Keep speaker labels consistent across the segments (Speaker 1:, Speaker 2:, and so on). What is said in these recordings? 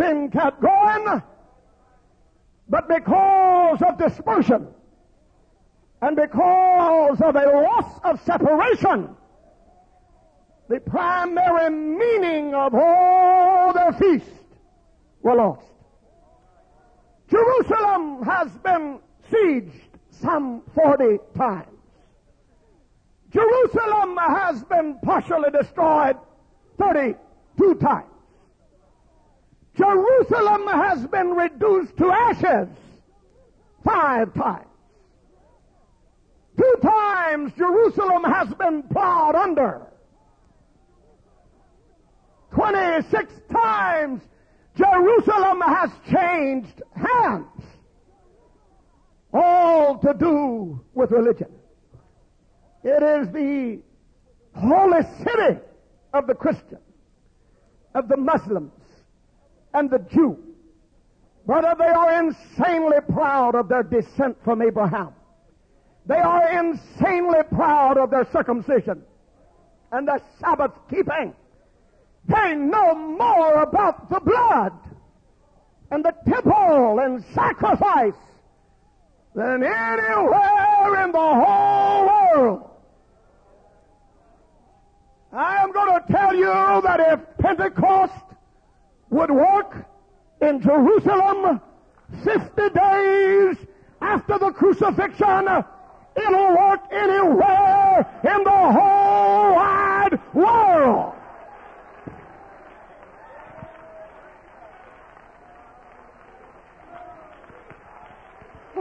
Speaker 1: been kept going, but because of dispersion and because of a loss of separation, the primary meaning of all their feast were lost. Jerusalem has been sieged some 40 times. Jerusalem has been partially destroyed 32 times. Jerusalem has been reduced to ashes five times. Two times Jerusalem has been plowed under. 26 times Jerusalem has changed hands. All to do with religion. It is the holy city of the Christian, of the Muslims, and the Jew. Brother, they are insanely proud of their descent from Abraham. They are insanely proud of their circumcision and their Sabbath keeping. They know more about the blood and the temple and sacrifice than anywhere in the whole world. I am going to tell you that if Pentecost would walk in Jerusalem 50 days after the crucifixion, it'll work anywhere in the whole wide world.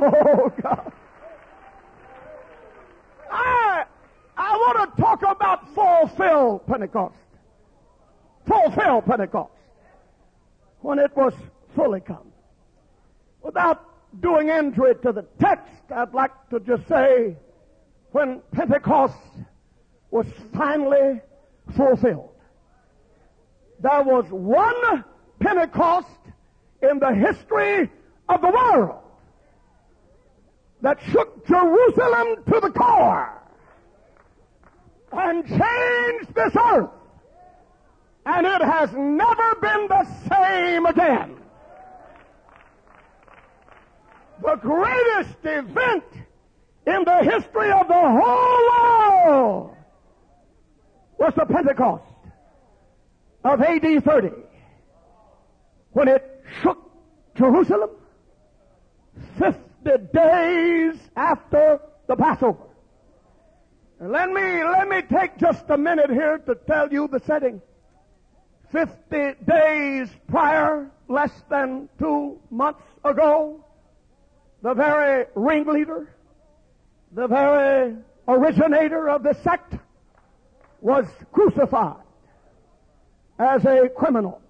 Speaker 1: Oh, God. I, I want to talk about fulfill Pentecost. Fulfill Pentecost. When it was fully come. Without doing injury to the text, I'd like to just say when Pentecost was finally fulfilled. There was one Pentecost in the history of the world that shook Jerusalem to the core and changed this earth. And it has never been the same again. The greatest event in the history of the whole world was the Pentecost of AD 30 when it shook Jerusalem. 50 days after the Passover. And let me, let me take just a minute here to tell you the setting. 50 days prior, less than two months ago, the very ringleader, the very originator of the sect was crucified as a criminal.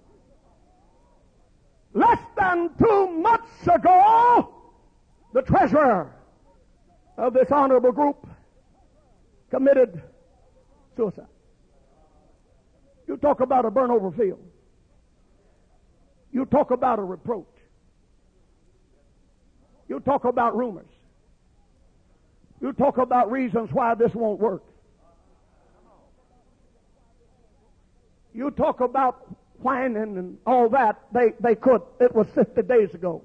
Speaker 1: Less than two months ago, the treasurer of this honorable group committed suicide. You talk about a burn over field. You talk about a reproach. You talk about rumors. You talk about reasons why this won't work. You talk about whining and all that. They, they could. It was 50 days ago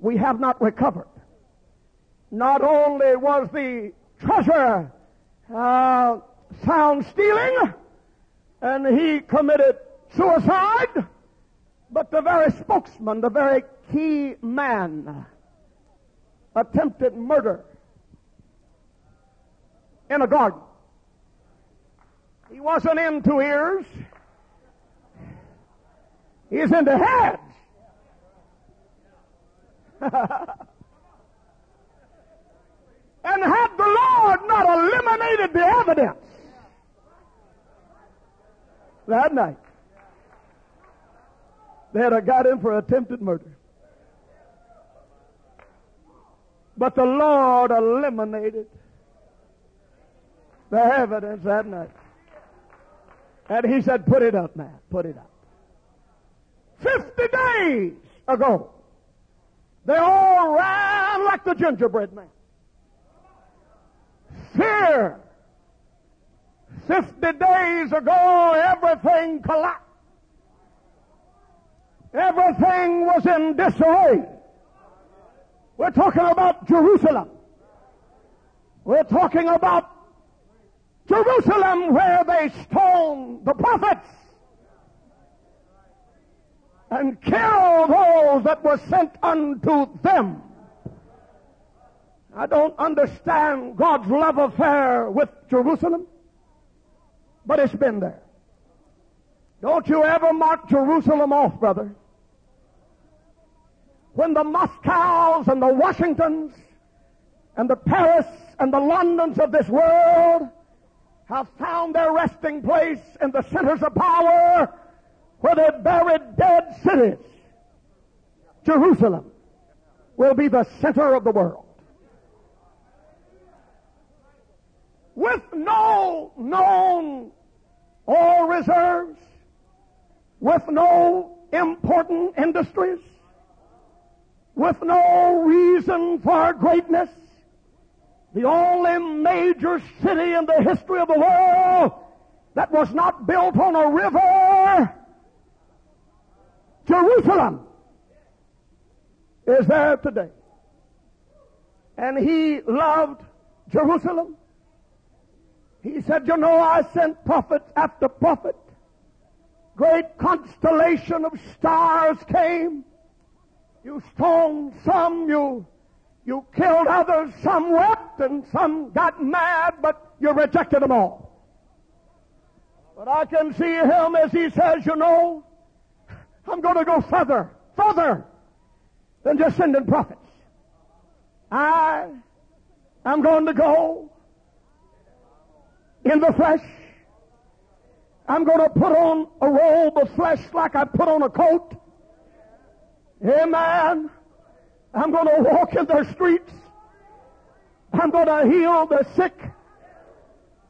Speaker 1: we have not recovered. Not only was the treasure uh, found stealing, and he committed suicide, but the very spokesman, the very key man, attempted murder in a garden. He wasn't into ears. He's into heads. and had the Lord not eliminated the evidence that night, They had got him for attempted murder. But the Lord eliminated the evidence that night. And he said, put it up, man. Put it up. Fifty days ago, they all ran like the gingerbread man. Fear. Fifty days ago, everything collapsed. Everything was in disarray. We're talking about Jerusalem. We're talking about Jerusalem where they stoned the prophets and killed those that were sent unto them. I don't understand God's love affair with Jerusalem, but it's been there. Don't you ever mark Jerusalem off, brother. When the Moscows and the Washingtons and the Paris and the Londons of this world have found their resting place in the centers of power where they buried dead cities, Jerusalem will be the center of the world. With no known oil reserves, with no important industries, with no reason for greatness, the only major city in the history of the world that was not built on a river, Jerusalem, is there today. And he loved Jerusalem. He said, you know, I sent prophet after prophet. Great constellation of stars came. You stoned some, you you killed others, some wept and some got mad, but you rejected them all. But I can see him as he says, you know, I'm going to go further, further than just sending prophets. I am going to go in the flesh. I'm going to put on a robe of flesh like I put on a coat. Amen. I'm going to walk in their streets. I'm going to heal the sick.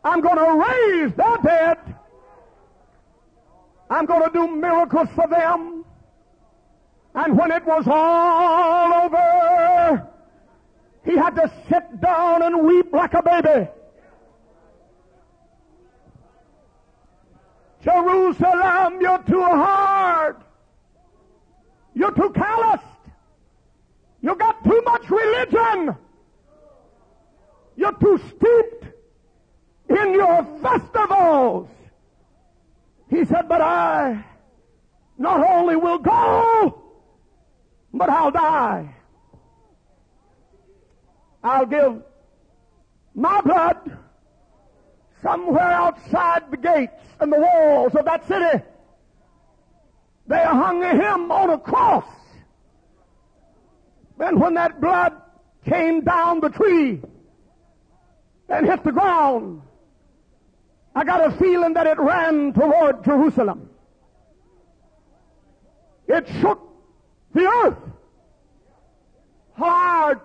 Speaker 1: I'm going to raise the dead. I'm going to do miracles for them. And when it was all over, he had to sit down and weep like a baby. Jerusalem, you're too hard. You're too calloused. You got too much religion. You're too steeped in your festivals. He said, but I not only will go, but I'll die. I'll give my blood somewhere outside the gates and the walls of that city. They hung him on a cross. And when that blood came down the tree and hit the ground, I got a feeling that it ran toward Jerusalem. It shook the earth. Hard,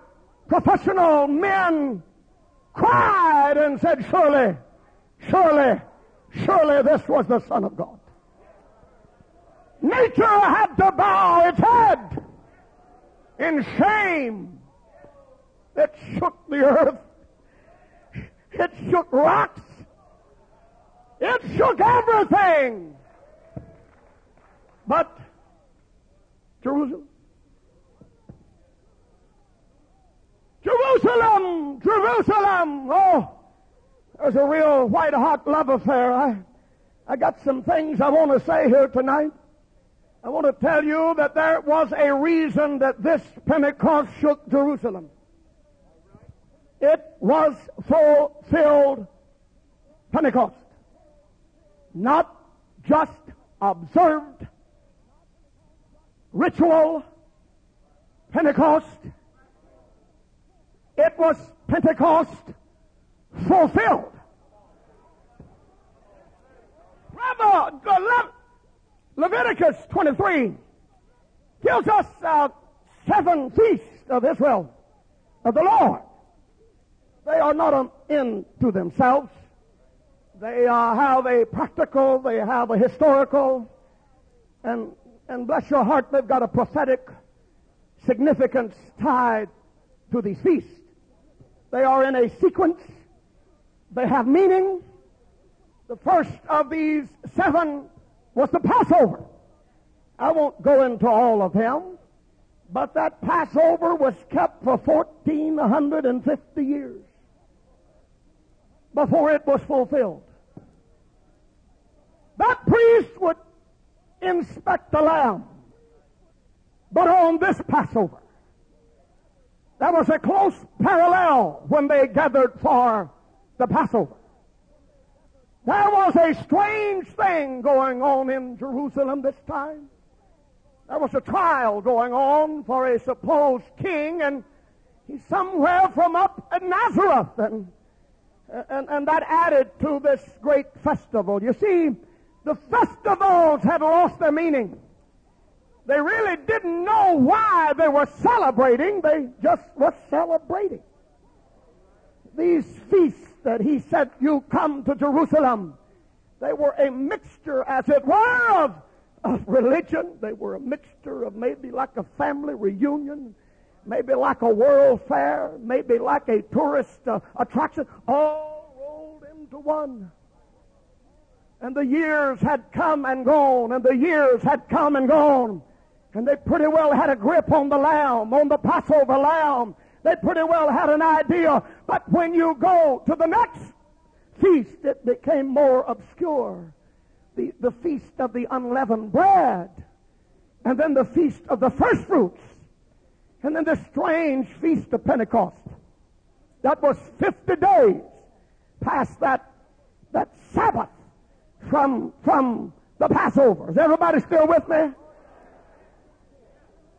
Speaker 1: professional men cried and said, surely, surely, surely this was the Son of God. Nature had to bow its head in shame. It shook the earth. It shook rocks. It shook everything. But Jerusalem. Jerusalem! Jerusalem! Oh, there's a real white hot love affair. I, I got some things I want to say here tonight. I want to tell you that there was a reason that this Pentecost shook Jerusalem. It was fulfilled Pentecost. Not just observed ritual Pentecost. It was Pentecost fulfilled. Brother, Leviticus 23 tells us uh, seven feasts of Israel, of the Lord. They are not an end to themselves. They uh, have a practical, they have a historical, and, and bless your heart, they've got a prophetic significance tied to these feasts. They are in a sequence. They have meaning. The first of these seven was the Passover. I won't go into all of them, but that Passover was kept for 1450 years before it was fulfilled. That priest would inspect the lamb. But on this Passover, there was a close parallel when they gathered for the Passover. There was a strange thing going on in Jerusalem this time. There was a trial going on for a supposed king, and he's somewhere from up at Nazareth, and, and, and that added to this great festival. You see, the festivals had lost their meaning. They really didn't know why they were celebrating. They just were celebrating. These feasts that he said, you come to Jerusalem, they were a mixture, as it were, of, of religion. They were a mixture of maybe like a family reunion, maybe like a world fair, maybe like a tourist uh, attraction, all rolled into one. And the years had come and gone, and the years had come and gone. And they pretty well had a grip on the lamb, on the Passover lamb. They pretty well had an idea. But when you go to the next feast, it became more obscure. The, the feast of the unleavened bread. And then the feast of the first fruits. And then the strange feast of Pentecost. That was 50 days past that, that Sabbath from, from the Passover. Is everybody still with me?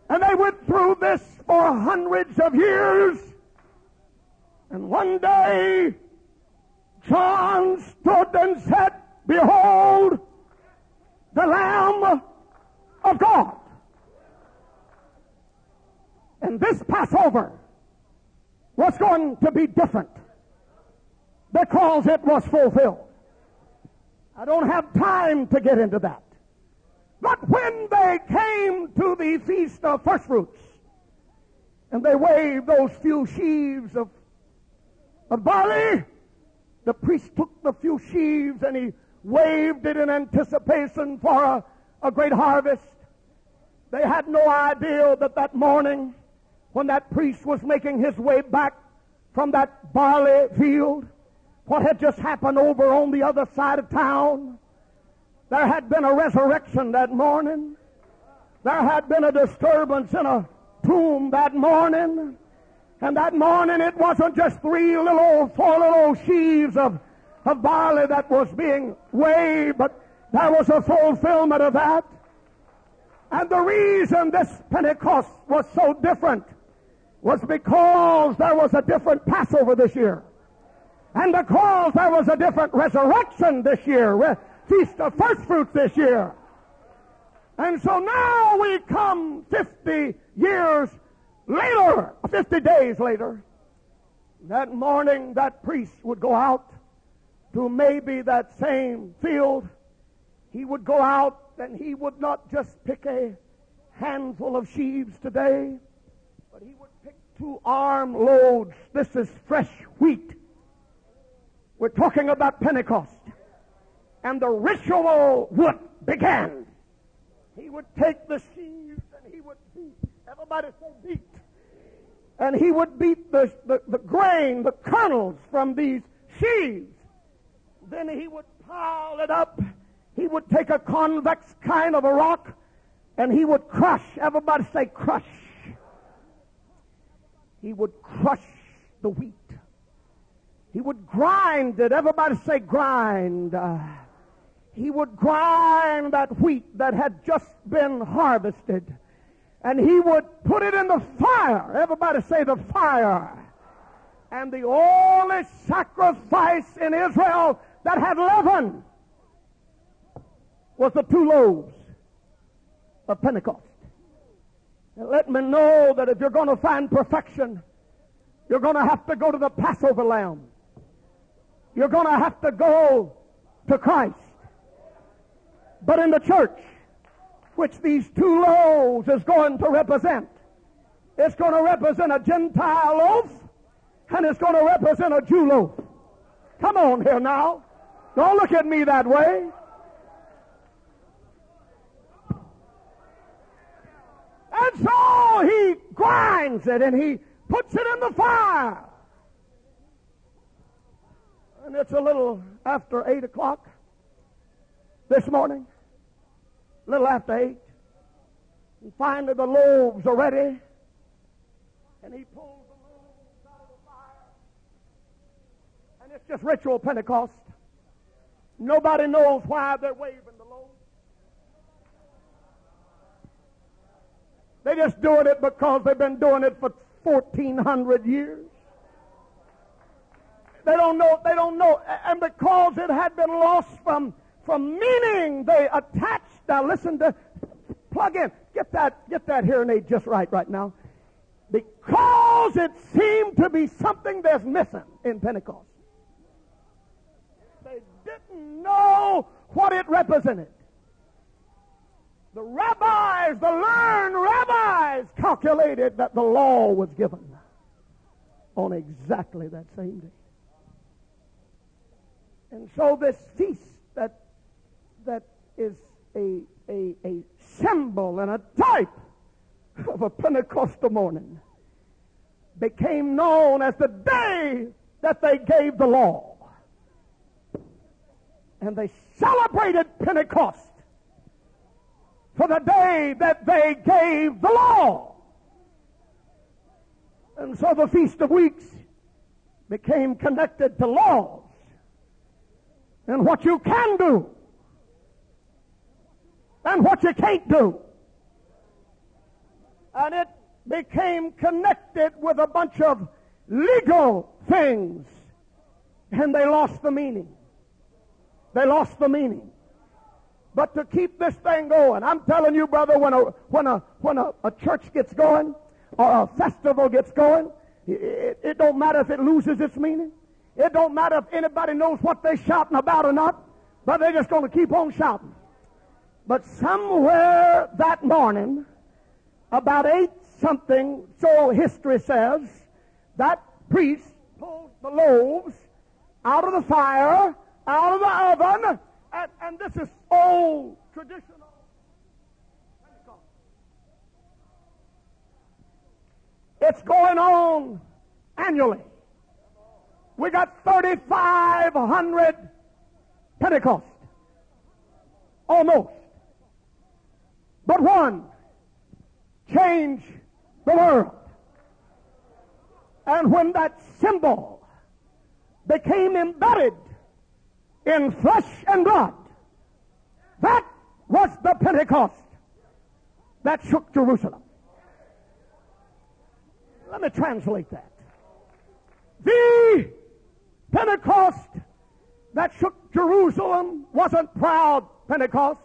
Speaker 1: And they went through this for hundreds of years. And one day, John stood and said, Behold, the Lamb of God. And this Passover was going to be different because it was fulfilled. I don't have time to get into that. But when they came to the feast of first fruits, and they waved those few sheaves of, of barley, the priest took the few sheaves and he waved it in anticipation for a, a great harvest. They had no idea that that morning, when that priest was making his way back from that barley field, what had just happened over on the other side of town. There had been a resurrection that morning. There had been a disturbance in a tomb that morning. And that morning it wasn't just three little, four little sheaves of, of barley that was being weighed, but there was a fulfillment of that. And the reason this Pentecost was so different was because there was a different Passover this year. And because there was a different resurrection this year, feast of first fruits this year. And so now we come 50 years later, 50 days later. That morning, that priest would go out to maybe that same field. He would go out and he would not just pick a handful of sheaves today, but he would pick two arm loads. This is fresh wheat we're talking about Pentecost. And the ritual would begin. He would take the sheaves and he would beat. Everybody say beat. And he would beat the, the, the grain, the kernels from these sheaves. Then he would pile it up. He would take a convex kind of a rock and he would crush. Everybody say crush. He would crush the wheat. He would grind it. Everybody say grind. He would grind that wheat that had just been harvested. And he would put it in the fire. Everybody say the fire. And the only sacrifice in Israel that had leaven was the two loaves of Pentecost. And let me know that if you're going to find perfection, you're going to have to go to the Passover lamb. You're going to have to go to Christ. But in the church, which these two loaves is going to represent, it's going to represent a Gentile loaf and it's going to represent a Jew loaf. Come on here now. Don't look at me that way. And so he grinds it and he puts it in the fire. And it's a little after 8 o'clock this morning. Little after 8. And finally the loaves are ready. And he pulls the loaves out of the fire. And it's just ritual Pentecost. Nobody knows why they're waving the loaves. They're just doing it because they've been doing it for 1400 years. They don't know, they don't know, and because it had been lost from, from meaning, they attached, now listen to, plug in, get that, get that hearing aid just right right now. Because it seemed to be something that's missing in Pentecost. They didn't know what it represented. The rabbis, the learned rabbis, calculated that the law was given on exactly that same day. And so this feast that is a, a, a symbol and a type of a Pentecostal morning became known as the day that they gave the law. And they celebrated Pentecost for the day that they gave the law. And so the Feast of Weeks became connected to laws and what you can do and what you can't do. And it became connected with a bunch of legal things and they lost the meaning. They lost the meaning. But to keep this thing going, I'm telling you, brother, when a when a when a, a church gets going or a festival gets going, it, it don't matter if it loses its meaning. It don't matter if anybody knows what they're shouting about or not, but they're just going to keep on shouting. But somewhere that morning, about eight something, so history says, that priest pulled the loaves out of the fire, out of the oven, and, and this is old traditional. It's going on annually. We got 3,500 Pentecost. Almost. But one change the world. And when that symbol became embedded in flesh and blood. That was the Pentecost that shook Jerusalem. Let me translate that. The Pentecost that shook Jerusalem wasn't proud Pentecost.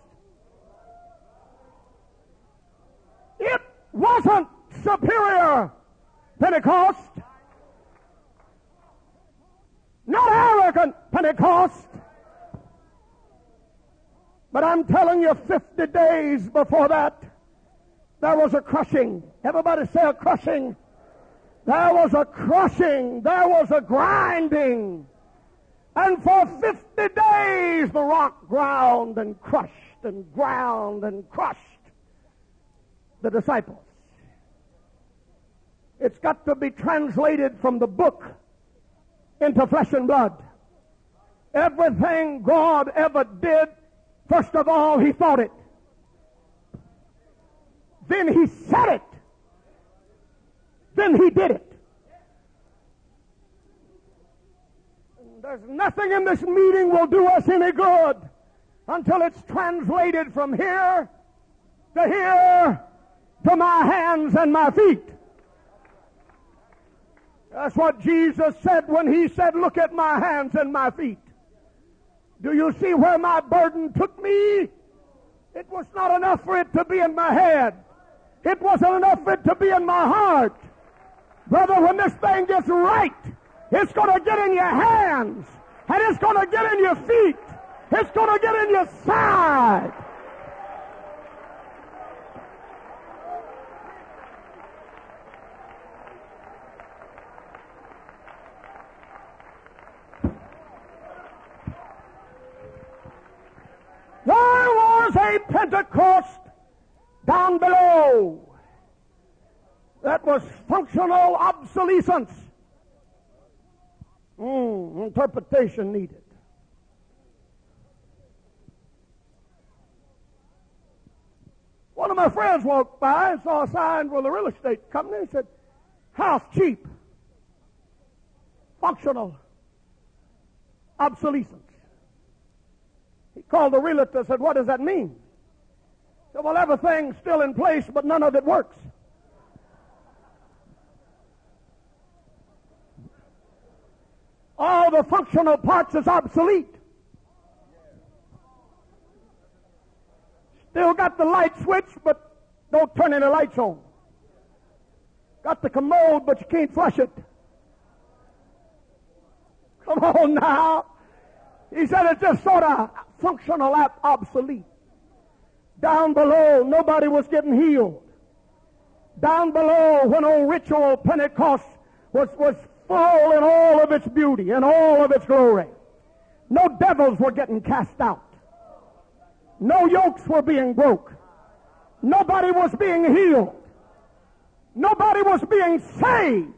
Speaker 1: It wasn't superior Pentecost. Not arrogant Pentecost. But I'm telling you, 50 days before that, there was a crushing. Everybody say a crushing. There was a crushing. There was a grinding. And for 50 days, the rock ground and crushed and ground and crushed the disciples. It's got to be translated from the book into flesh and blood. Everything God ever did First of all, he thought it. Then he said it. Then he did it. There's nothing in this meeting will do us any good until it's translated from here to here to my hands and my feet. That's what Jesus said when he said, look at my hands and my feet. Do you see where my burden took me? It was not enough for it to be in my head. It wasn't enough for it to be in my heart. Brother, when this thing gets right, it's going to get in your hands. And it's going to get in your feet. It's going to get in your side. There was a Pentecost down below that was functional obsolescence. Mm, interpretation needed. One of my friends walked by and saw a sign for the real estate company and said, House cheap. Functional obsolescence. He called the realtor and said, What does that mean? He said, Well, everything's still in place, but none of it works. All the functional parts is obsolete. Still got the light switch, but don't turn any lights on. Got the commode, but you can't flush it. Come on now. He said it's just sort of functional obsolete. Down below, nobody was getting healed. Down below, when old ritual Pentecost was, was full in all of its beauty and all of its glory, no devils were getting cast out. No yokes were being broke. Nobody was being healed. Nobody was being saved.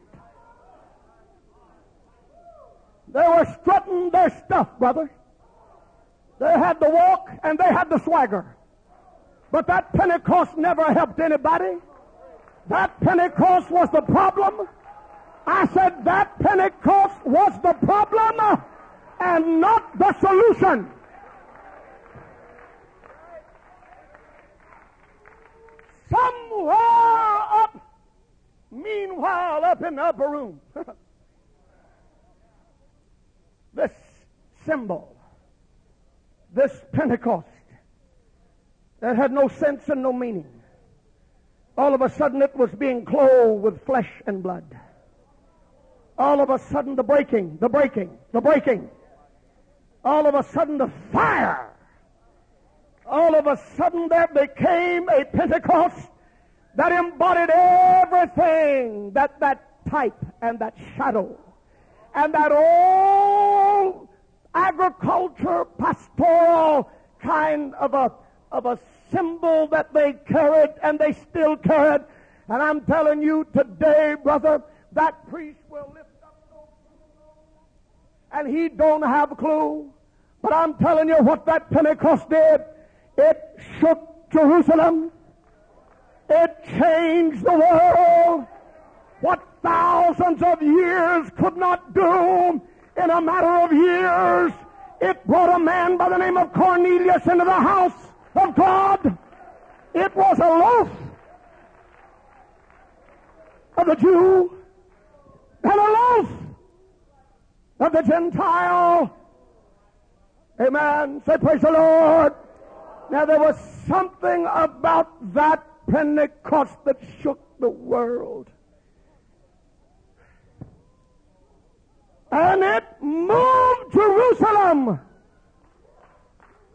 Speaker 1: They were strutting their stuff, brother. They had the walk and they had the swagger. But that Pentecost never helped anybody. That Pentecost was the problem. I said that Pentecost was the problem and not the solution. Somewhere up, meanwhile, up in the upper room, this symbol, this Pentecost, that had no sense and no meaning, all of a sudden it was being clothed with flesh and blood. All of a sudden the breaking, the breaking, the breaking. All of a sudden the fire all of a sudden there became a Pentecost that embodied everything that that type and that shadow and that old agriculture pastoral kind of a of a symbol that they carried and they still carried. And I'm telling you today, brother, that priest will lift up and he don't have a clue. But I'm telling you what that Pentecost did. It shook Jerusalem. It changed the world. What thousands of years could not do in a matter of years, it brought a man by the name of Cornelius into the house of God. It was a loaf of the Jew and a loaf of the Gentile. Amen. Say, praise the Lord. Now there was something about that Pentecost that shook the world. And it moved Jerusalem.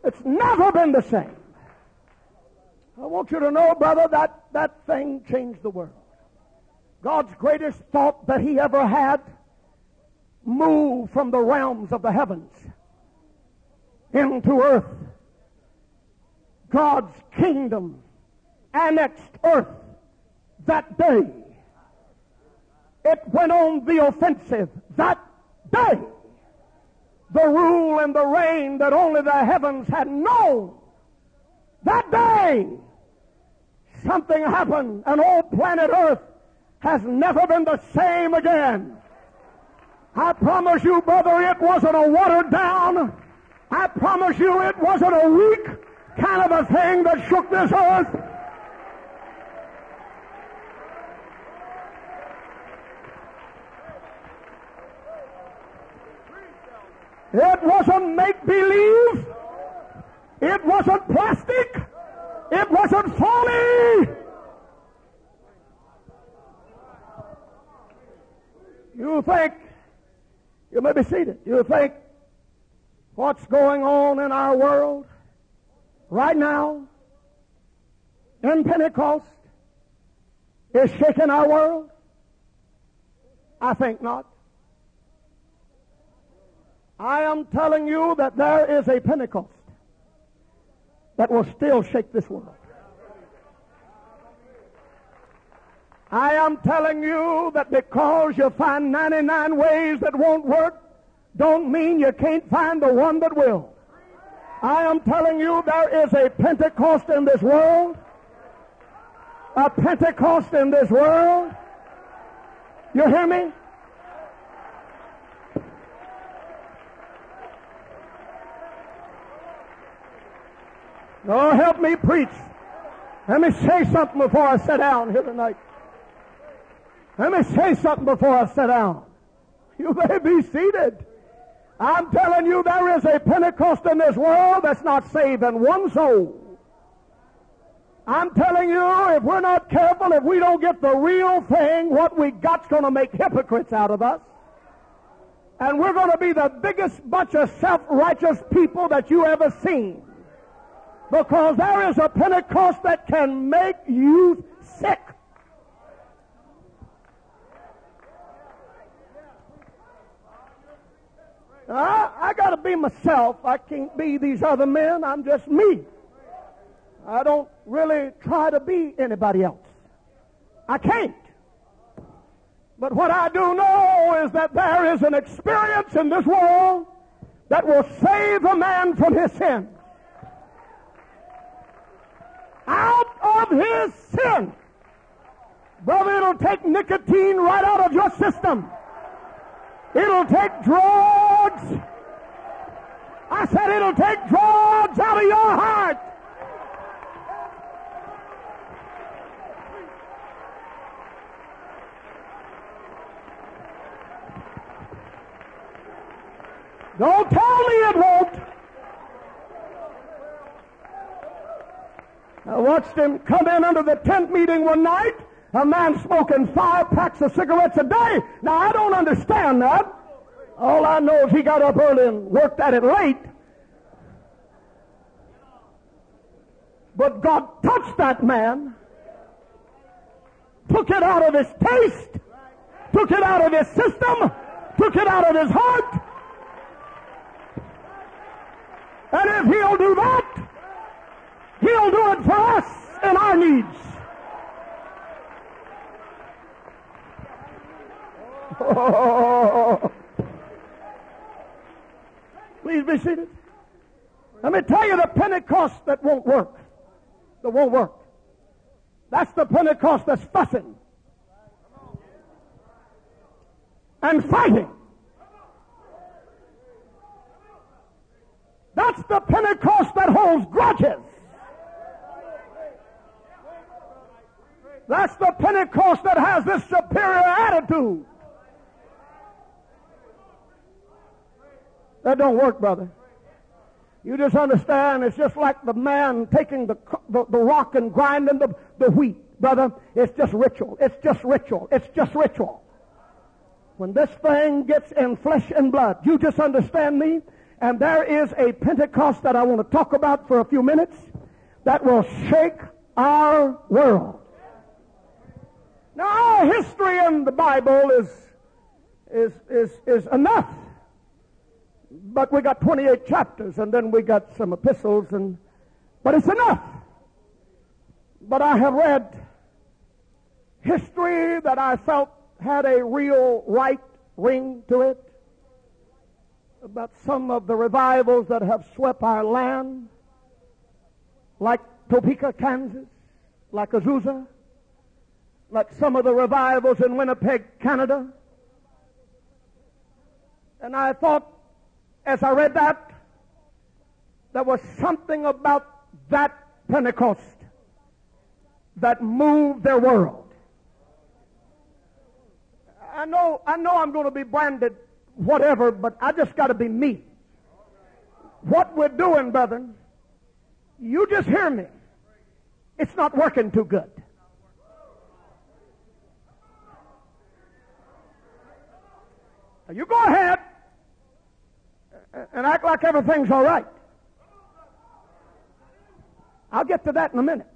Speaker 1: It's never been the same. I want you to know, brother, that that thing changed the world. God's greatest thought that he ever had moved from the realms of the heavens into earth. God's kingdom annexed earth that day. It went on the offensive that day. The rule and the reign that only the heavens had known. That day, something happened, and old planet Earth has never been the same again. I promise you, brother, it wasn't a watered down. I promise you, it wasn't a weak kind of a thing that shook this earth. It wasn't make believe. It wasn't plastic. It wasn't folly. You think, you may be seated, you think what's going on in our world right now in Pentecost is shaking our world? I think not. I am telling you that there is a Pentecost that will still shake this world. I am telling you that because you find 99 ways that won't work, don't mean you can't find the one that will. I am telling you there is a Pentecost in this world. A Pentecost in this world. You hear me? Oh, help me preach. Let me say something before I sit down here tonight. Let me say something before I sit down. You may be seated. I'm telling you, there is a Pentecost in this world that's not saving one soul. I'm telling you, if we're not careful, if we don't get the real thing, what we got's going to make hypocrites out of us. And we're going to be the biggest bunch of self-righteous people that you ever seen. Because there is a Pentecost that can make you sick. I, I got to be myself. I can't be these other men. I'm just me. I don't really try to be anybody else. I can't. But what I do know is that there is an experience in this world that will save a man from his sin. Out of his sin. Brother, it'll take nicotine right out of your system. It'll take drugs. I said it'll take drugs out of your heart. Don't tell me it won't. I watched him come in under the tent meeting one night a man smoking five packs of cigarettes a day. Now, I don't understand that. All I know is he got up early and worked at it late. But God touched that man, took it out of his taste, took it out of his system, took it out of his heart. And if he'll do that, do it for us in our needs. Please be seated. Let me tell you the Pentecost that won't work. That won't work. That's the Pentecost that's fussing and fighting. That's the Pentecost that holds grudges. That's the Pentecost that has this superior attitude. That don't work, brother. You just understand, it's just like the man taking the, the, the, rock and grinding the, the wheat, brother. It's just ritual. It's just ritual. It's just ritual. When this thing gets in flesh and blood, you just understand me? And there is a Pentecost that I want to talk about for a few minutes that will shake our world. Now, history in the Bible is, is, is, is enough but we got 28 chapters and then we got some epistles and, but it's enough. But I have read history that I felt had a real right ring to it about some of the revivals that have swept our land, like Topeka, Kansas, like Azusa, like some of the revivals in Winnipeg, Canada. And I thought as I read that, there was something about that Pentecost that moved their world. I know, I know I'm going to be branded whatever, but I just got to be me. What we're doing, brethren, you just hear me. It's not working too good. Now you go ahead and act like everything's all right. I'll get to that in a minute.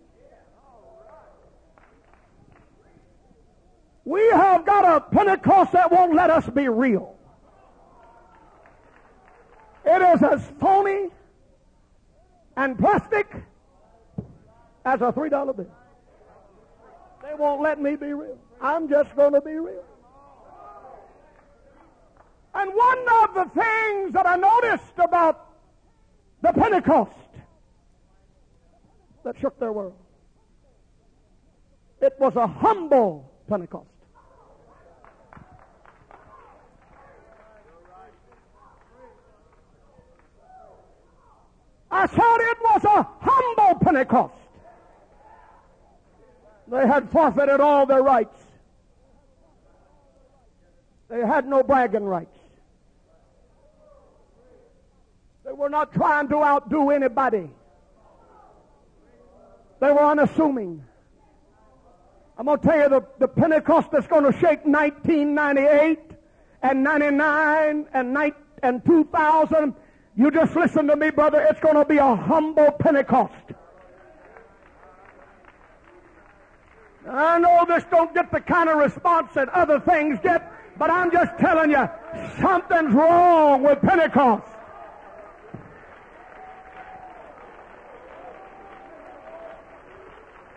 Speaker 1: We have got a Pentecost that won't let us be real. It is as phony and plastic as a $3 bill. They won't let me be real. I'm just going to be real. And one of the things that I noticed about the Pentecost that shook their world, it was a humble Pentecost. I said it was a humble Pentecost. They had forfeited all their rights. They had no bragging rights. They were not trying to outdo anybody. They were unassuming. I'm going to tell you the, the Pentecost that's going to shake 1998 and 99 and, and 2000. You just listen to me, brother. It's going to be a humble Pentecost. I know this don't get the kind of response that other things get, but I'm just telling you, something's wrong with Pentecost.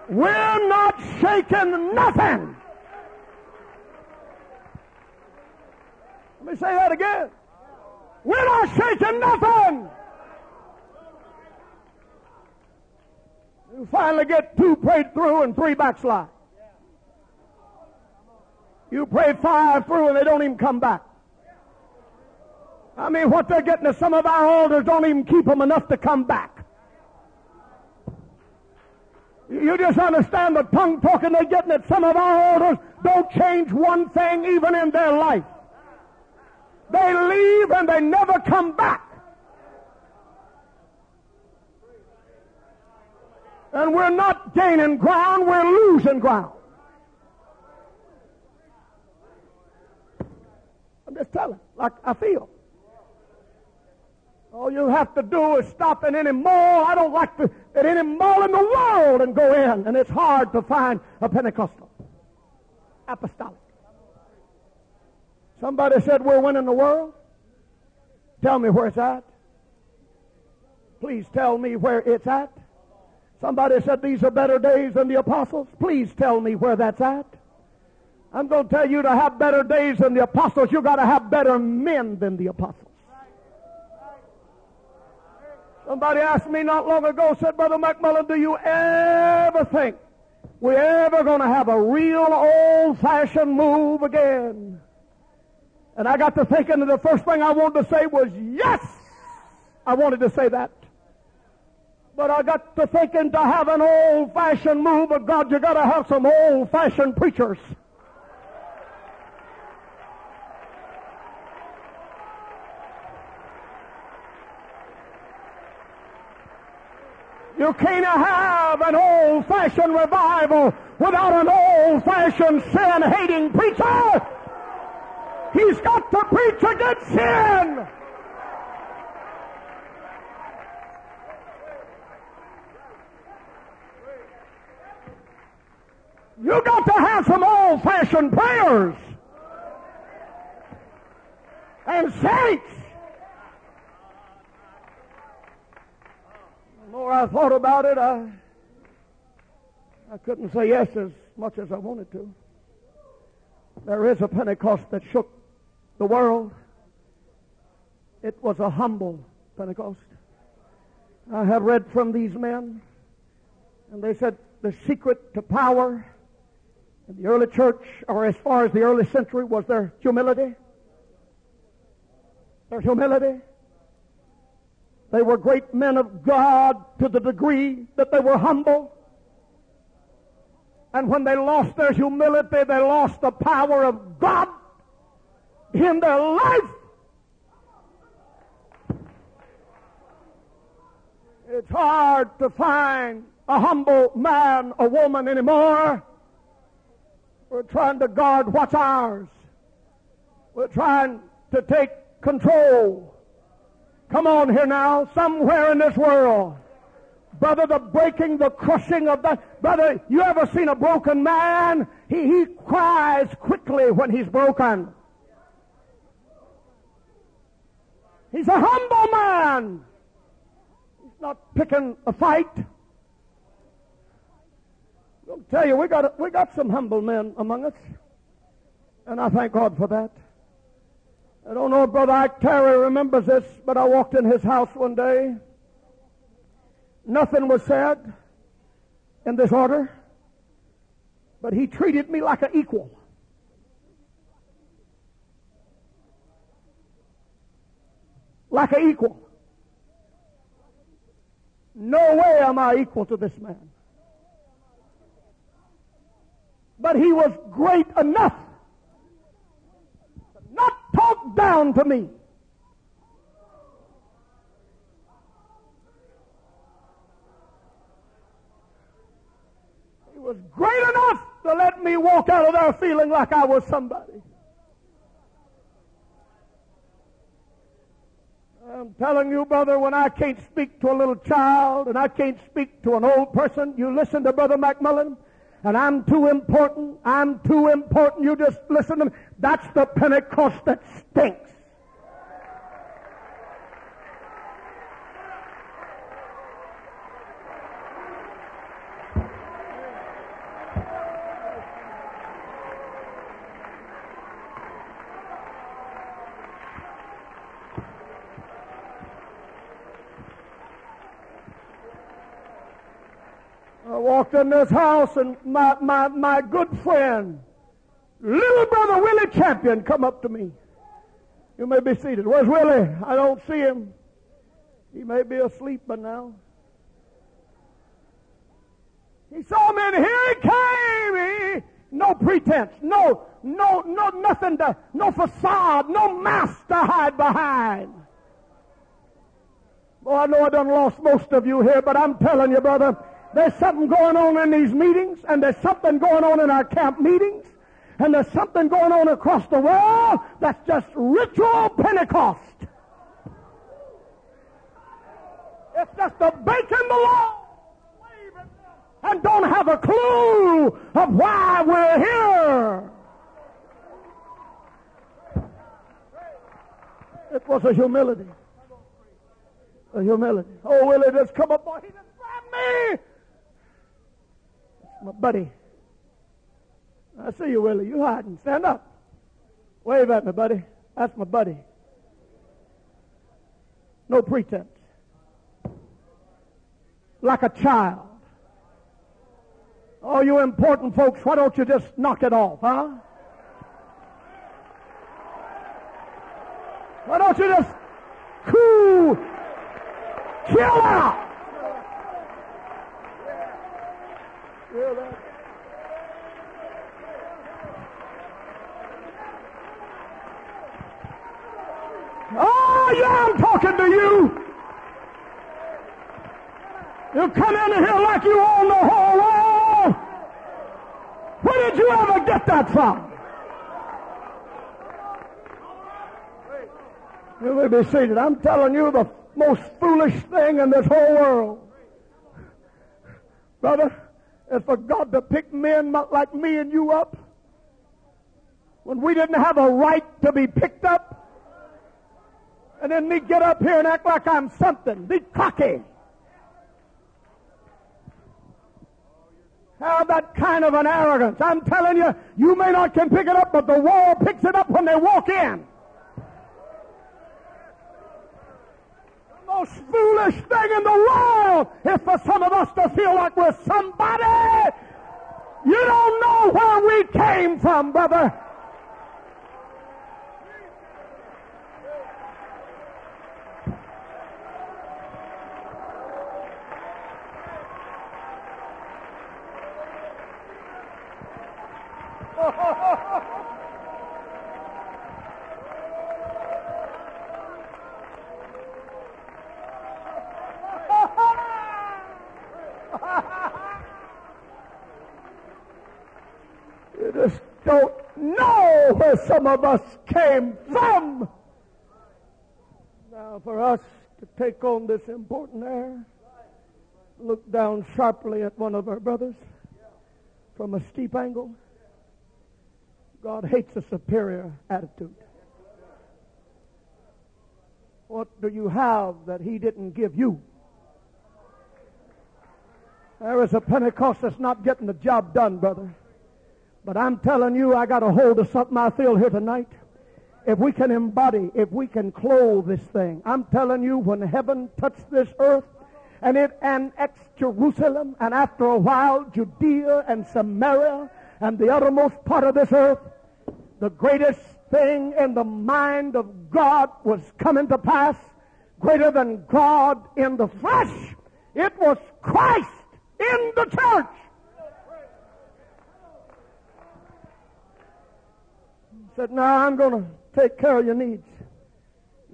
Speaker 1: We're not shaking nothing. Let me say that again. We're not shaking nothing. You finally get two prayed through and three backslide. You pray five through and they don't even come back. I mean, what they're getting to some of our altars don't even keep them enough to come back. You just understand the tongue talking they're getting at some of our altars don't change one thing even in their life. They leave and they never come back. And we're not gaining ground, we're losing ground. I'm just telling, like I feel. All you have to do is stop in any mall. I don't like to, at any mall in the world and go in. And it's hard to find a Pentecostal. Apostolic. Somebody said we're winning the world. Tell me where it's at. Please tell me where it's at. Somebody said these are better days than the apostles. Please tell me where that's at. I'm going to tell you to have better days than the apostles, you've got to have better men than the apostles. Somebody asked me not long ago, said, Brother McMullen, do you ever think we're ever going to have a real old-fashioned move again? And I got to thinking, and the first thing I wanted to say was, yes! I wanted to say that. But I got to thinking to have an old-fashioned move of God, you got to have some old-fashioned preachers. You can't have an old-fashioned revival without an old-fashioned sin-hating preacher. He's got to preach against sin. You got to have some old-fashioned prayers and saints. More I thought about it, I I couldn't say yes as much as I wanted to. There is a Pentecost that shook the world. It was a humble Pentecost. I have read from these men, and they said the secret to power in the early church, or as far as the early century, was their humility. Their humility. They were great men of God to the degree that they were humble. And when they lost their humility, they lost the power of God in their life. It's hard to find a humble man or woman anymore. We're trying to guard what's ours. We're trying to take control. Come on here now, somewhere in this world. Brother, the breaking, the crushing of that. Brother, you ever seen a broken man? He, he cries quickly when he's broken. He's a humble man. He's not picking a fight. I'll tell you, we got, we got some humble men among us. And I thank God for that. I don't know if Brother Ike Terry remembers this, but I walked in his house one day. Nothing was said in this order, but he treated me like an equal. Like an equal. No way am I equal to this man. But he was great enough down to me. He was great enough to let me walk out of there feeling like I was somebody. I'm telling you, brother, when I can't speak to a little child and I can't speak to an old person, you listen to Brother McMullen, and I'm too important, I'm too important, you just listen to me. That's the Pentecost that stinks. I walked in this house and my, my, my good friend, little brother Willie Champion, come up to me. You may be seated. Where's Willie? I don't see him. He may be asleep by now. He saw me and here he came. He, no pretense. No, no, no, nothing to, no facade, no mask to hide behind. Well, I know I done lost most of you here, but I'm telling you, brother, there's something going on in these meetings, and there's something going on in our camp meetings, and there's something going on across the world that's just ritual Pentecost. It's just a bacon the law and don't have a clue of why we're here. It was a humility. A humility. Oh, Willie just come up, boy. He just grabbed me. My buddy. I see you, Willie. You hiding. Stand up. Wave at me, buddy. That's my buddy. No pretense. Like a child. Oh, you important folks, why don't you just knock it off, huh? Why don't you just cool, chill out? Feel that? Yeah, I'm talking to you. You come in here like you own the whole world. Where did you ever get that from? You may be seated. I'm telling you the most foolish thing in this whole world. Brother, is for God to pick men like me and you up when we didn't have a right to be picked up. And then me get up here and act like I'm something. Be cocky. Have that kind of an arrogance. I'm telling you, you may not can pick it up, but the wall picks it up when they walk in. The most foolish thing in the world is for some of us to feel like we're somebody. You don't know where we came from, brother. You just don't know where some of us came from. Now, for us to take on this important air, look down sharply at one of our brothers from a steep angle. God hates a superior attitude. What do you have that He didn't give you? There is a Pentecost that's not getting the job done, brother. But I'm telling you, I got a hold of something I feel here tonight. If we can embody, if we can clothe this thing, I'm telling you, when heaven touched this earth, and it annexed Jerusalem, and after a while, Judea and Samaria, and the uttermost part of this earth, the greatest thing in the mind of God was coming to pass, greater than God in the flesh. It was Christ in the church. He said, now I'm going to take care of your needs.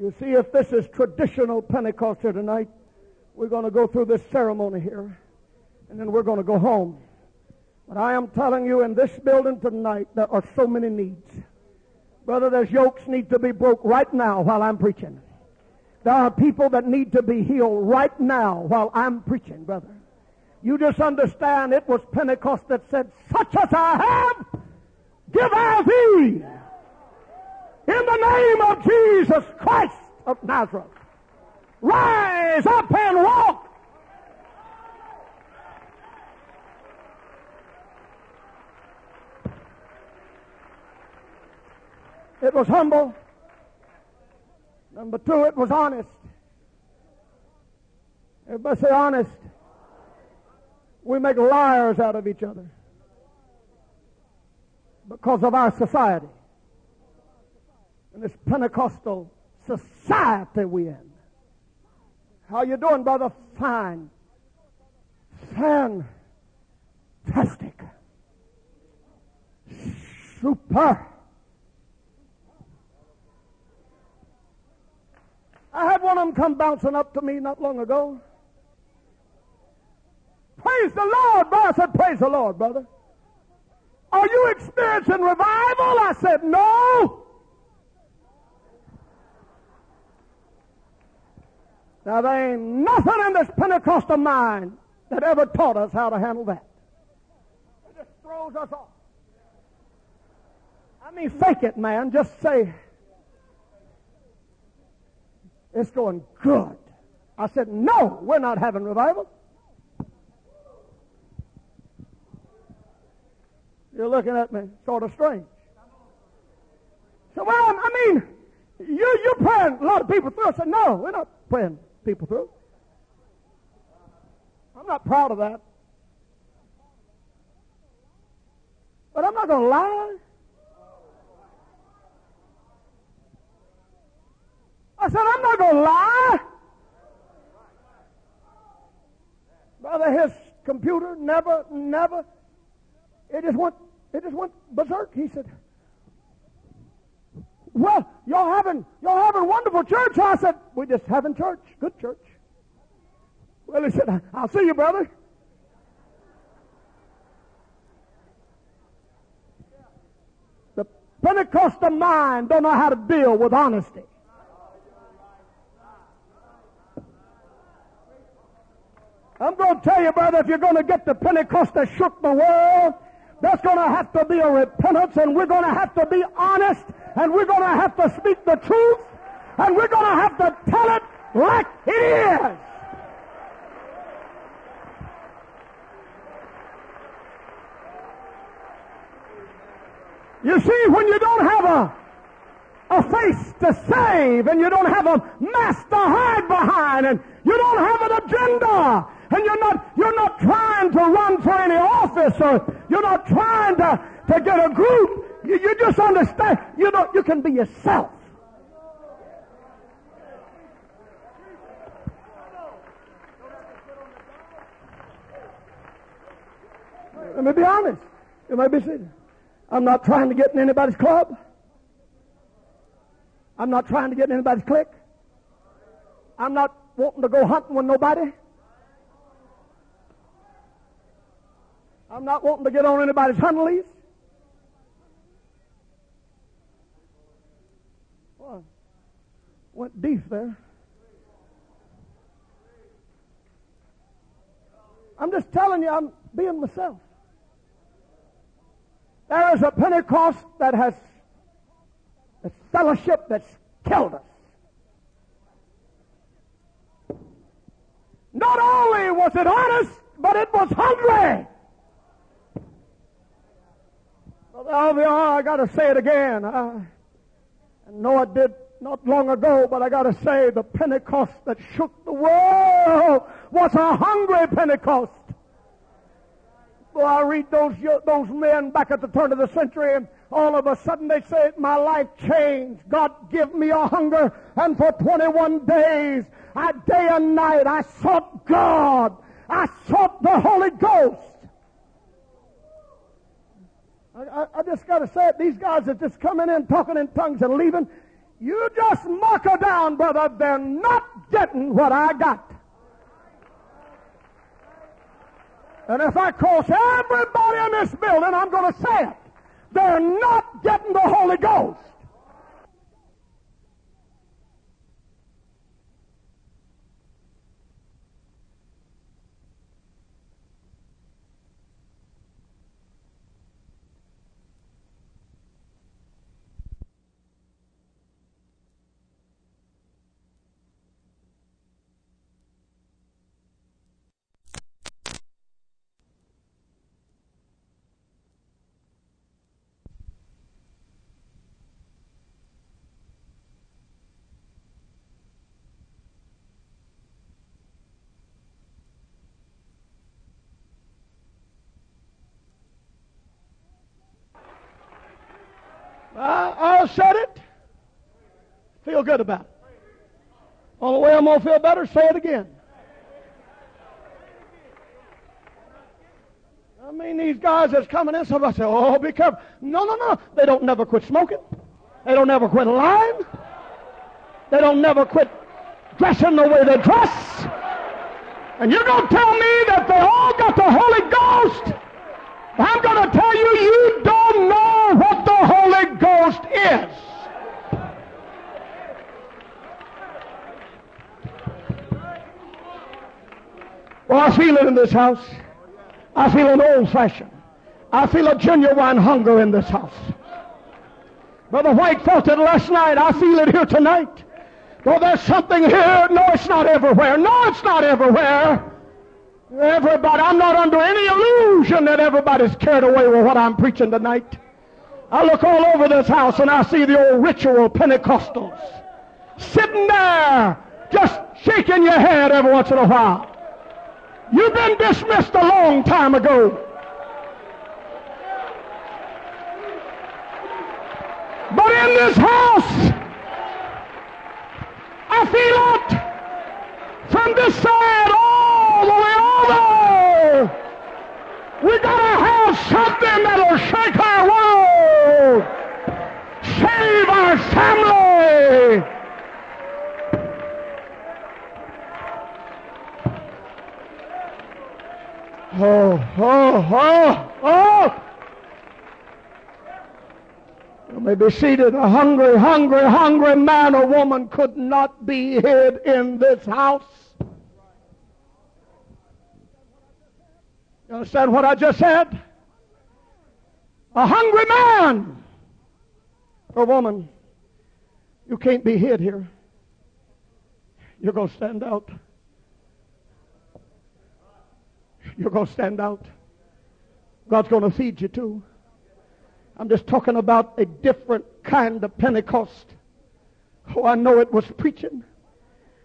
Speaker 1: You see, if this is traditional Pentecost here tonight, we're going to go through this ceremony here, and then we're going to go home. But I am telling you, in this building tonight, there are so many needs. Brother, there's yokes need to be broke right now while I'm preaching. There are people that need to be healed right now while I'm preaching, brother. You just understand it was Pentecost that said, such as I have, give I thee. In the name of Jesus Christ of Nazareth. Rise up and walk. It was humble. Number two, it was honest. Everybody say honest. We make liars out of each other because of our society and this Pentecostal society we in. How you doing, brother? Fine. Fantastic. Super. I had one of them come bouncing up to me not long ago. Praise the Lord, brother. I said, Praise the Lord, brother. Are you experiencing revival? I said, No. Now, there ain't nothing in this Pentecostal mind that ever taught us how to handle that. It just throws us off. I mean, fake it, man. Just say, it's going good. I said, no, we're not having revival. You're looking at me sort of strange. So, well, I mean, you, you're praying a lot of people through. I said, no, we're not praying people through. I'm not proud of that. But I'm not going to lie. I said, I'm not going to lie. Brother, his computer never, never, it just went, it just went berserk. He said, well, y'all having y'all having wonderful church. I said, we just having church, good church. Well, he said, I'll see you, brother. The Pentecostal mind don't know how to deal with honesty. I'm going to tell you, brother, if you're going to get the Pentecost that shook the world, there's going to have to be a repentance, and we're going to have to be honest and we're going to have to speak the truth, and we're going to have to tell it like it is. You see, when you don't have a a face to save, and you don't have a mask to hide behind, and you don't have an agenda, and you're not you're not trying to run for any office, or you're not trying to, to get a group. You, you just understand. You know, you can be yourself. Let me be honest. You may be sitting. I'm not trying to get in anybody's club. I'm not trying to get in anybody's clique. I'm not wanting to go hunting with nobody. I'm not wanting to get on anybody's hunting lease. went deep there. I'm just telling you, I'm being myself. There is a Pentecost that has a fellowship that's killed us. Not only was it honest, but it was hungry. Oh, Alvear, I got to say it again. I, I know I did not long ago, but I got to say the Pentecost that shook the world was a hungry Pentecost. Well, I read those those men back at the turn of the century, and all of a sudden they say, "My life changed. God give me a hunger." And for 21 days, I day and night, I sought God. I sought the Holy Ghost. I, I, just got to say it. These guys are just coming in, talking in tongues, and leaving. You just mark her down, brother. They're not getting what I got. And if I cross everybody in this building, I'm going to say it. They're not getting the Holy Ghost. I, I said it. Feel good about it. On the way I'm going to feel better, say it again. I mean, these guys that's coming in, somebody say, oh, be careful. No, no, no. They don't never quit smoking. They don't never quit lying. They don't never quit dressing the way they dress. And you're going to tell me that they all got the Holy Ghost? I'm going to tell you, you don't know what the Holy Ghost is. Well, I feel it in this house. I feel an old fashioned. I feel a genuine hunger in this house. Brother White felt it last night. I feel it here tonight. Well, there's something here. No, it's not everywhere. No, it's not everywhere. Everybody, I'm not under any illusion that everybody's carried away with what I'm preaching tonight. I look all over this house and I see the old ritual Pentecostals sitting there just shaking your head every once in a while. You've been dismissed a long time ago. But in this house, I feel it from this side all the way over. We gotta have something that'll shake our world, save our family. Oh, oh, oh, oh. You may be seated. A hungry, hungry, hungry man or woman could not be hid in this house. You understand what I just said? A hungry man or woman. You can't be hid here. You're going to stand out. You're going to stand out. God's going to feed you too. I'm just talking about a different kind of Pentecost. Oh, I know it was preaching.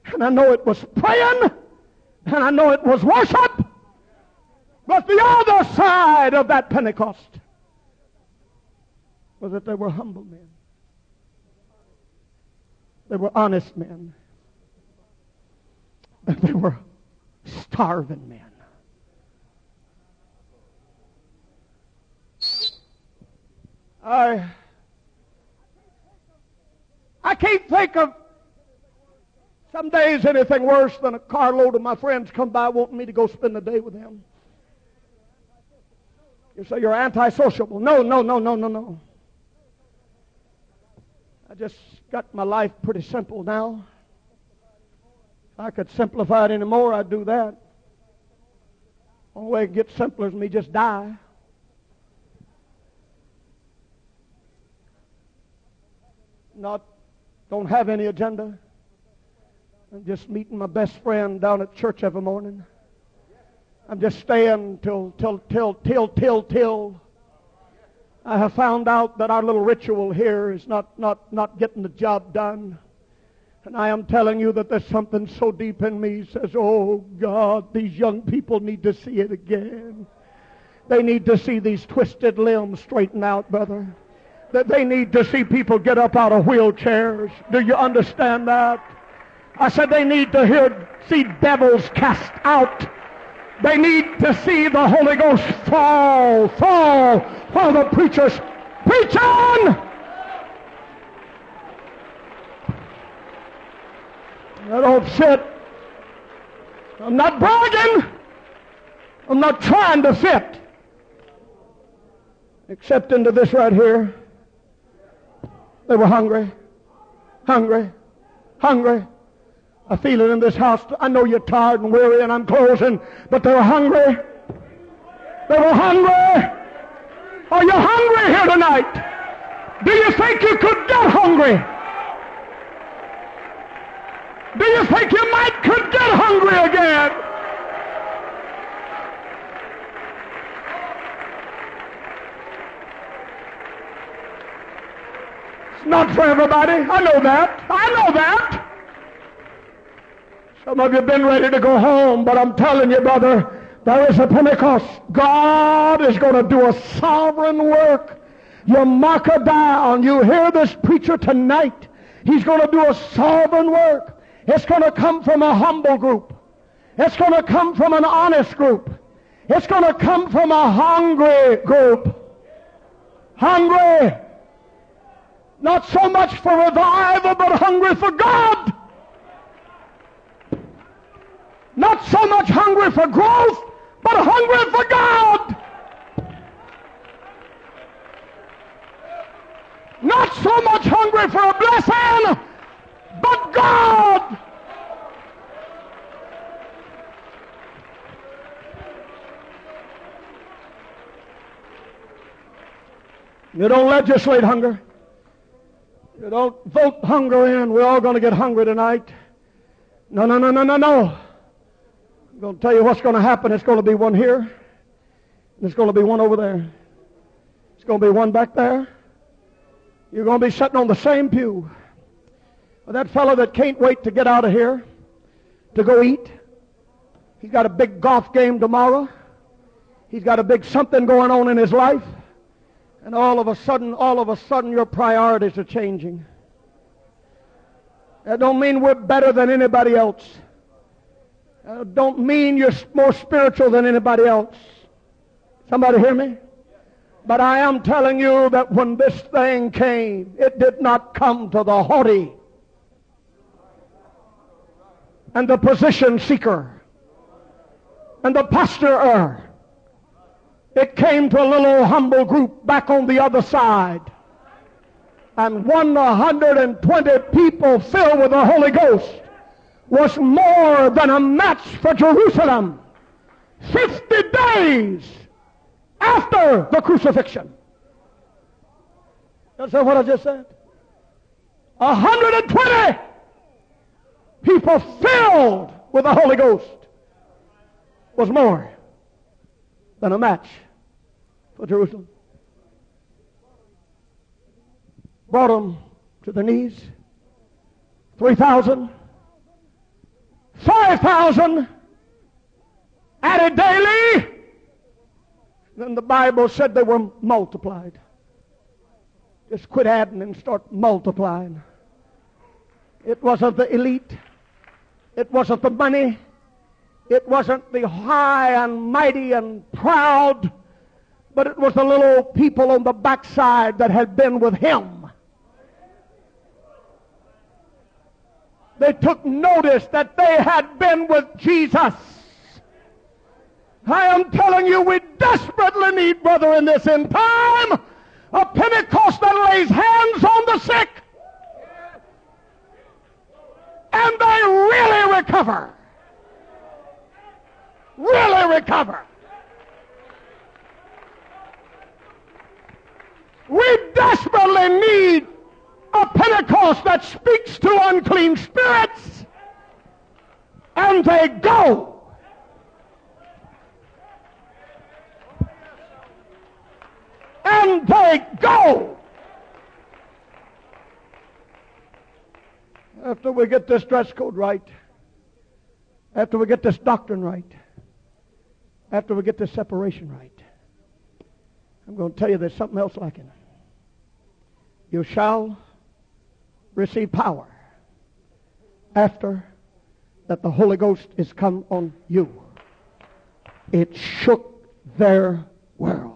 Speaker 1: And I know it was praying. And I know it was worship. But the other side of that Pentecost was that they were humble men. They were honest men. And they were starving men. I, I can't think of some days anything worse than a carload of my friends come by wanting me to go spend the day with them. You say you're antisociable. No, no, no, no, no, no. I just got my life pretty simple now. If I could simplify it any more, I'd do that. Only way it gets simpler is me just die. Not, don't have any agenda. I'm just meeting my best friend down at church every morning. I'm just staying till, till, till, till, till, till. I have found out that our little ritual here is not, not, not getting the job done. And I am telling you that there's something so deep in me says, oh God, these young people need to see it again. They need to see these twisted limbs straighten out, brother. That they need to see people get up out of wheelchairs. Do you understand that? I said they need to hear, see devils cast out. They need to see the Holy Ghost fall, fall, while the preachers preach on. I don't sit. I'm not bragging. I'm not trying to fit. Except into this right here. They were hungry, hungry, hungry. I feel it in this house. I know you're tired and weary and I'm closing, but they were hungry. They were hungry. Are you hungry here tonight? Do you think you could get hungry? Do you think you might could get hungry again? Not for everybody. I know that. I know that. Some of you have been ready to go home, but I'm telling you, brother, there is a Pentecost. God is going to do a sovereign work. You mark her down. You hear this preacher tonight. He's going to do a sovereign work. It's going to come from a humble group. It's going to come from an honest group. It's going to come from a hungry group. Hungry. Not so much for revival, but hungry for God. Not so much hungry for growth, but hungry for God. Not so much hungry for a blessing, but God. You don't legislate hunger. You don't vote hunger in. We're all going to get hungry tonight. No, no, no, no, no, no. I'm going to tell you what's going to happen. It's going to be one here. And it's going to be one over there. It's going to be one back there. You're going to be sitting on the same pew. That fellow that can't wait to get out of here to go eat. He's got a big golf game tomorrow. He's got a big something going on in his life. And all of a sudden, all of a sudden, your priorities are changing. That don't mean we're better than anybody else uh, don't mean you're more spiritual than anybody else. Somebody hear me? But I am telling you that when this thing came, it did not come to the haughty and the position seeker and the posturer. It came to a little humble group back on the other side. And 120 people filled with the Holy Ghost was more than a match for Jerusalem 50 days after the crucifixion. That's what I just said. 120 people filled with the Holy Ghost was more than a match for Jerusalem. Brought them to their knees. 3,000 5,000 added daily. Then the Bible said they were multiplied. Just quit adding and start multiplying. It wasn't the elite. It wasn't the money. It wasn't the high and mighty and proud. But it was the little people on the backside that had been with him They took notice that they had been with Jesus. I am telling you, we desperately need, brother, in this end time, a Pentecost that lays hands on the sick. And they really recover. Really recover. We desperately need a Pentecost that speaks to unclean spirits and they go. And they go. After we get this dress code right, after we get this doctrine right, after we get this separation right, I'm going to tell you there's something else lacking. You shall receive power after that the Holy Ghost is come on you. It shook their world.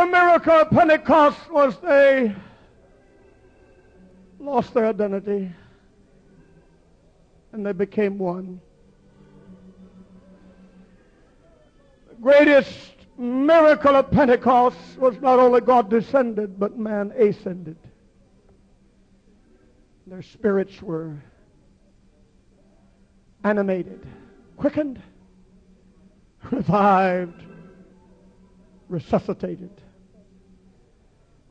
Speaker 1: The miracle of Pentecost was they lost their identity and they became one. The greatest miracle of Pentecost was not only God descended, but man ascended. Their spirits were animated, quickened, revived, resuscitated.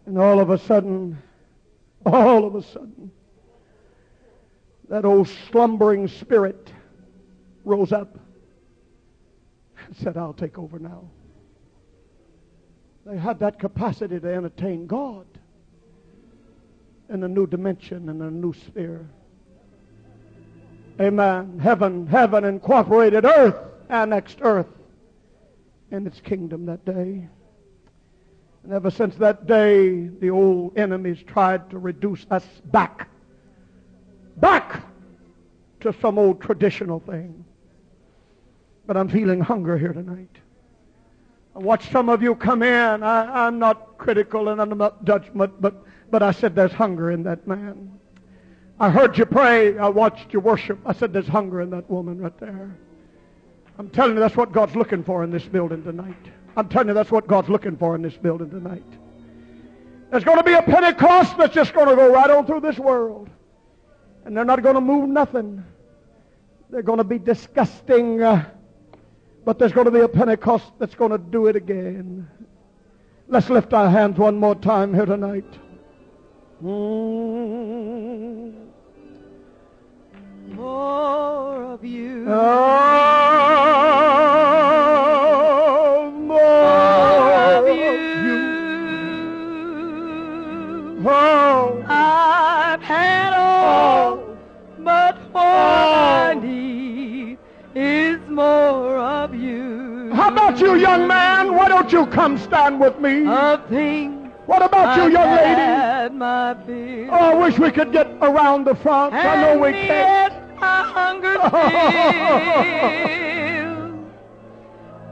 Speaker 1: And all of a sudden, all of a sudden, that old slumbering spirit rose up and said, I'll take over now. They had that capacity to entertain God in a new dimension and a new sphere. Amen. Heaven, heaven incorporated earth, annexed earth in its kingdom that day. And ever since that day, the old enemies tried to reduce us back, back to some old traditional thing. But I'm feeling hunger here tonight. I watched some of you come in. I, am not critical and I'm not judgment, but, but I said there's hunger in that man. I heard you pray. I watched you worship. I said there's hunger in that woman right there. I'm telling you, that's what God's looking for in this building tonight. I'm telling you, that's what God's looking for in this building tonight. There's going to be a Pentecost that's just going to go right on through this world. And they're not going to move nothing. They're going to be disgusting. Uh, but there's going to be a Pentecost that's going to do it again. Let's lift our hands one more time here tonight. Mm.
Speaker 2: More of you.
Speaker 1: Oh, Oh,
Speaker 2: I've had all, but what I need is more of you.
Speaker 1: how about you, young man? Why don't you come stand with me?
Speaker 2: Of things
Speaker 1: What about you,
Speaker 2: I've
Speaker 1: young lady?
Speaker 2: my fill.
Speaker 1: Oh, I wish we could get around the front. I know we can't.
Speaker 2: my hunger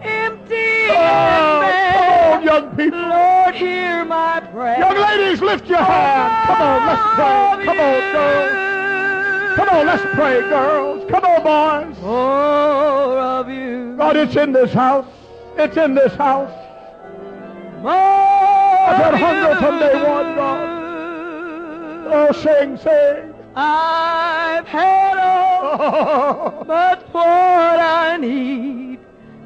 Speaker 2: empty
Speaker 1: Oh, come on, young people.
Speaker 2: Lord, hear my prayer.
Speaker 1: Young ladies, lift your oh, hand. Come on, let's pray. Come on, girls. Come on, let's pray, girls. Come on, boys.
Speaker 2: More of you.
Speaker 1: God, it's in this house. It's in this house.
Speaker 2: More
Speaker 1: I've had
Speaker 2: of
Speaker 1: hunger
Speaker 2: you.
Speaker 1: from day one, God. Oh, sing, sing.
Speaker 2: I've had all,
Speaker 1: Oh,
Speaker 2: but what I need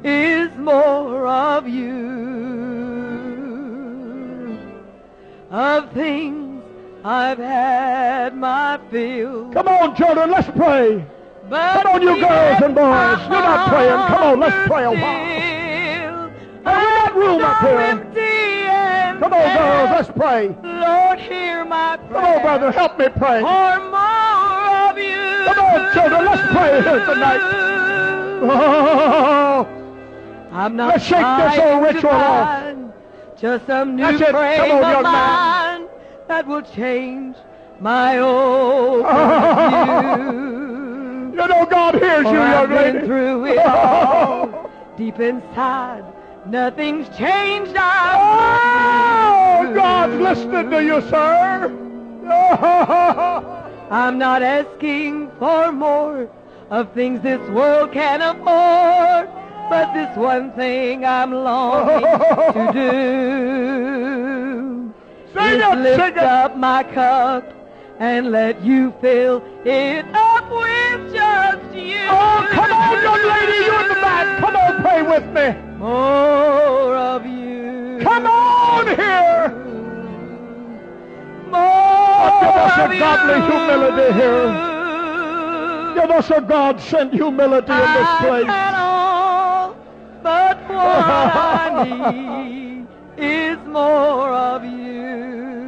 Speaker 2: is more of you. Of things I've had my fill.
Speaker 1: come on, children, let's pray.
Speaker 2: But
Speaker 1: Come on, you girls and boys. You're not praying. Come on, let's pray a while. Hey, we got room up here. Come on, girls, let's pray.
Speaker 2: Lord, hear my prayer.
Speaker 1: Come on, brother, help me pray.
Speaker 2: For more of you.
Speaker 1: Come on, children, let's pray here tonight. Oh,
Speaker 2: I'm not
Speaker 1: Let's shake this old ritual off.
Speaker 2: Just some new
Speaker 1: That's
Speaker 2: frame
Speaker 1: on,
Speaker 2: of
Speaker 1: young man.
Speaker 2: mind that will change my old view.
Speaker 1: you know God hears
Speaker 2: For
Speaker 1: you,
Speaker 2: I've
Speaker 1: young
Speaker 2: been
Speaker 1: lady.
Speaker 2: through it all. Deep inside, nothing's changed. I'm
Speaker 1: Oh. God's listening to you, sir.
Speaker 2: I'm not asking for more of things this world can afford, but this one thing I'm longing to do
Speaker 1: Sing
Speaker 2: is
Speaker 1: it,
Speaker 2: lift up my cup and let you fill it up with just you.
Speaker 1: Oh, come on, young lady, you in the back. Come on, pray with me.
Speaker 2: More of you.
Speaker 1: Come on here.
Speaker 2: More
Speaker 1: give us a godly
Speaker 2: you.
Speaker 1: humility here. Give us a God sent humility in this place.
Speaker 2: But what I need is more of you.